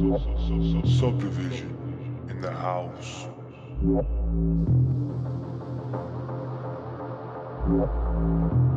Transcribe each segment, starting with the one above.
Subdivision in the house. Thank.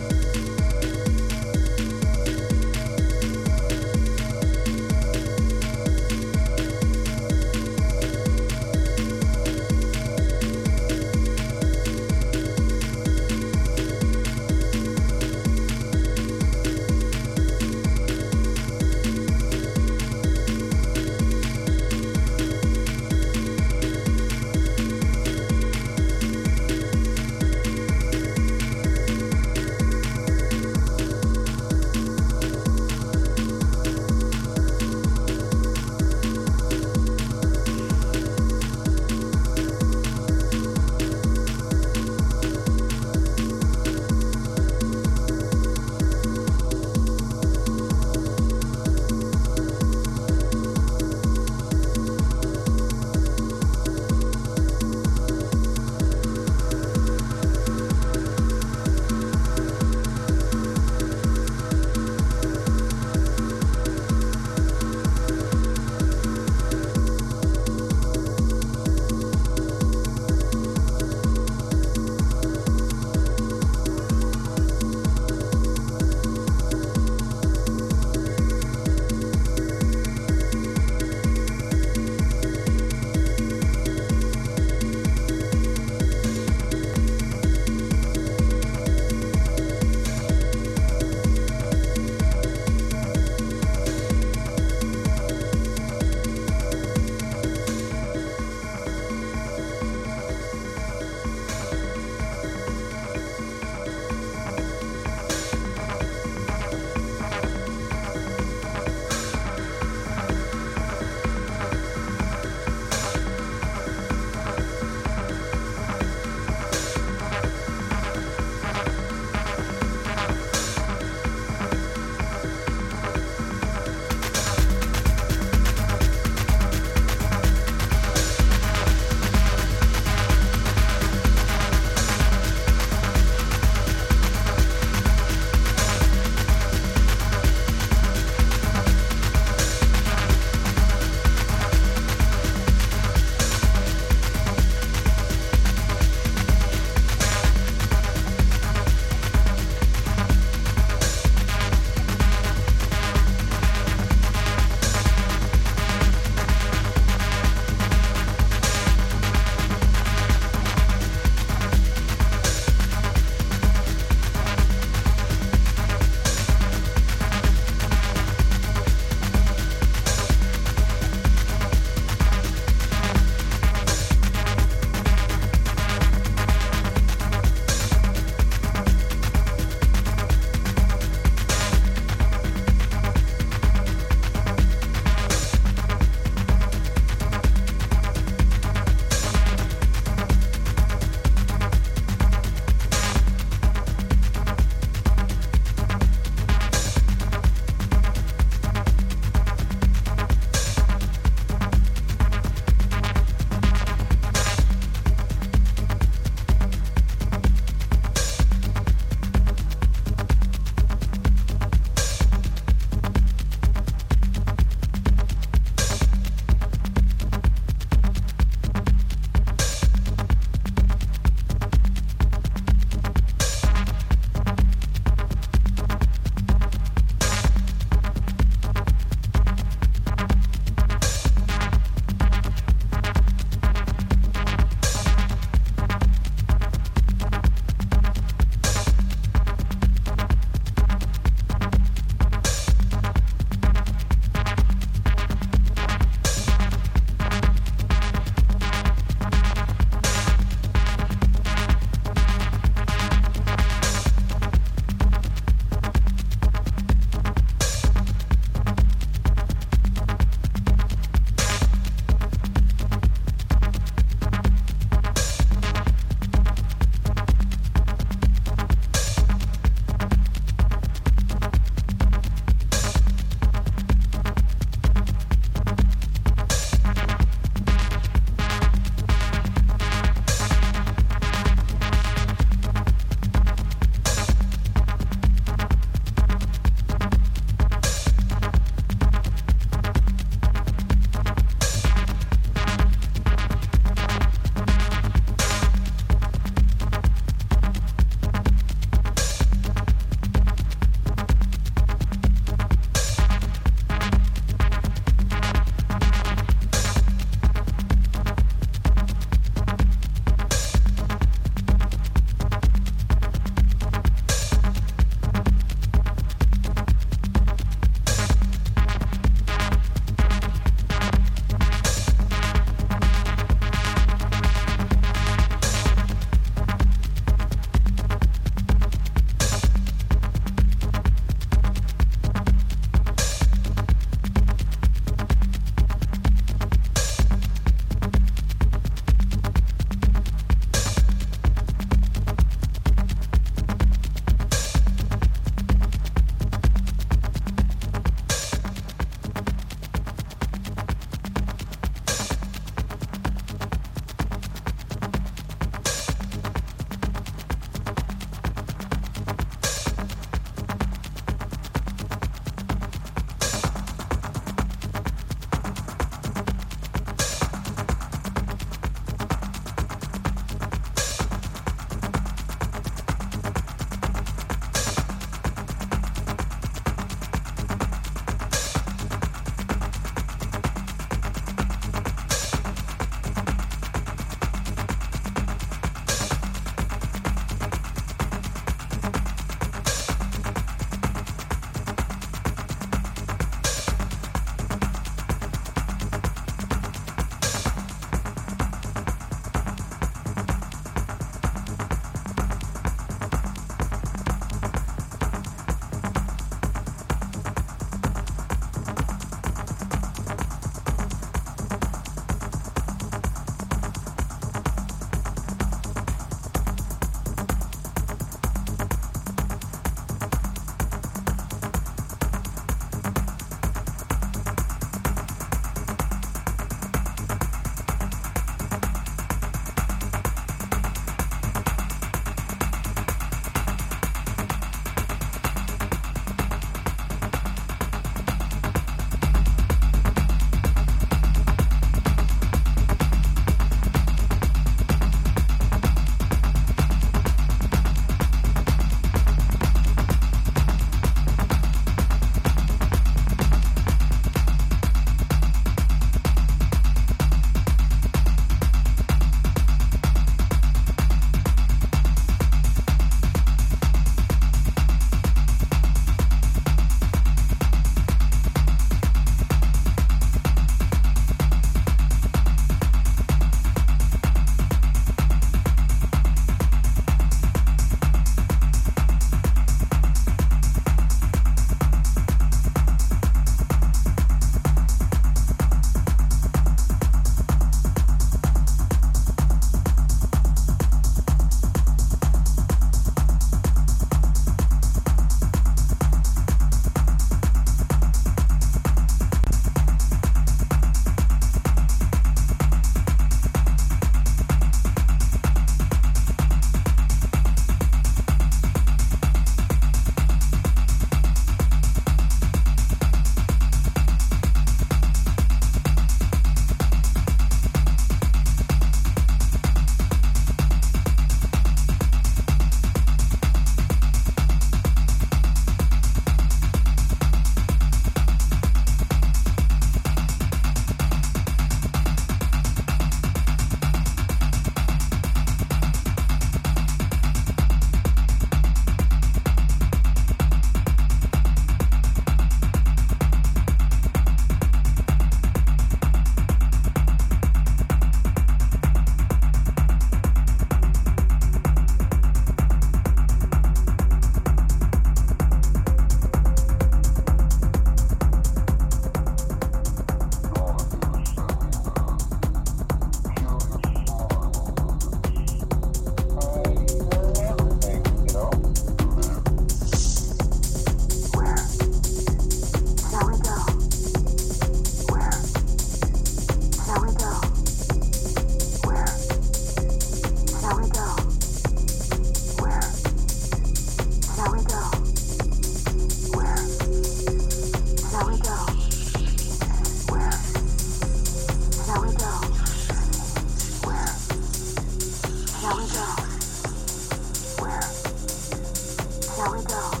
Here we go?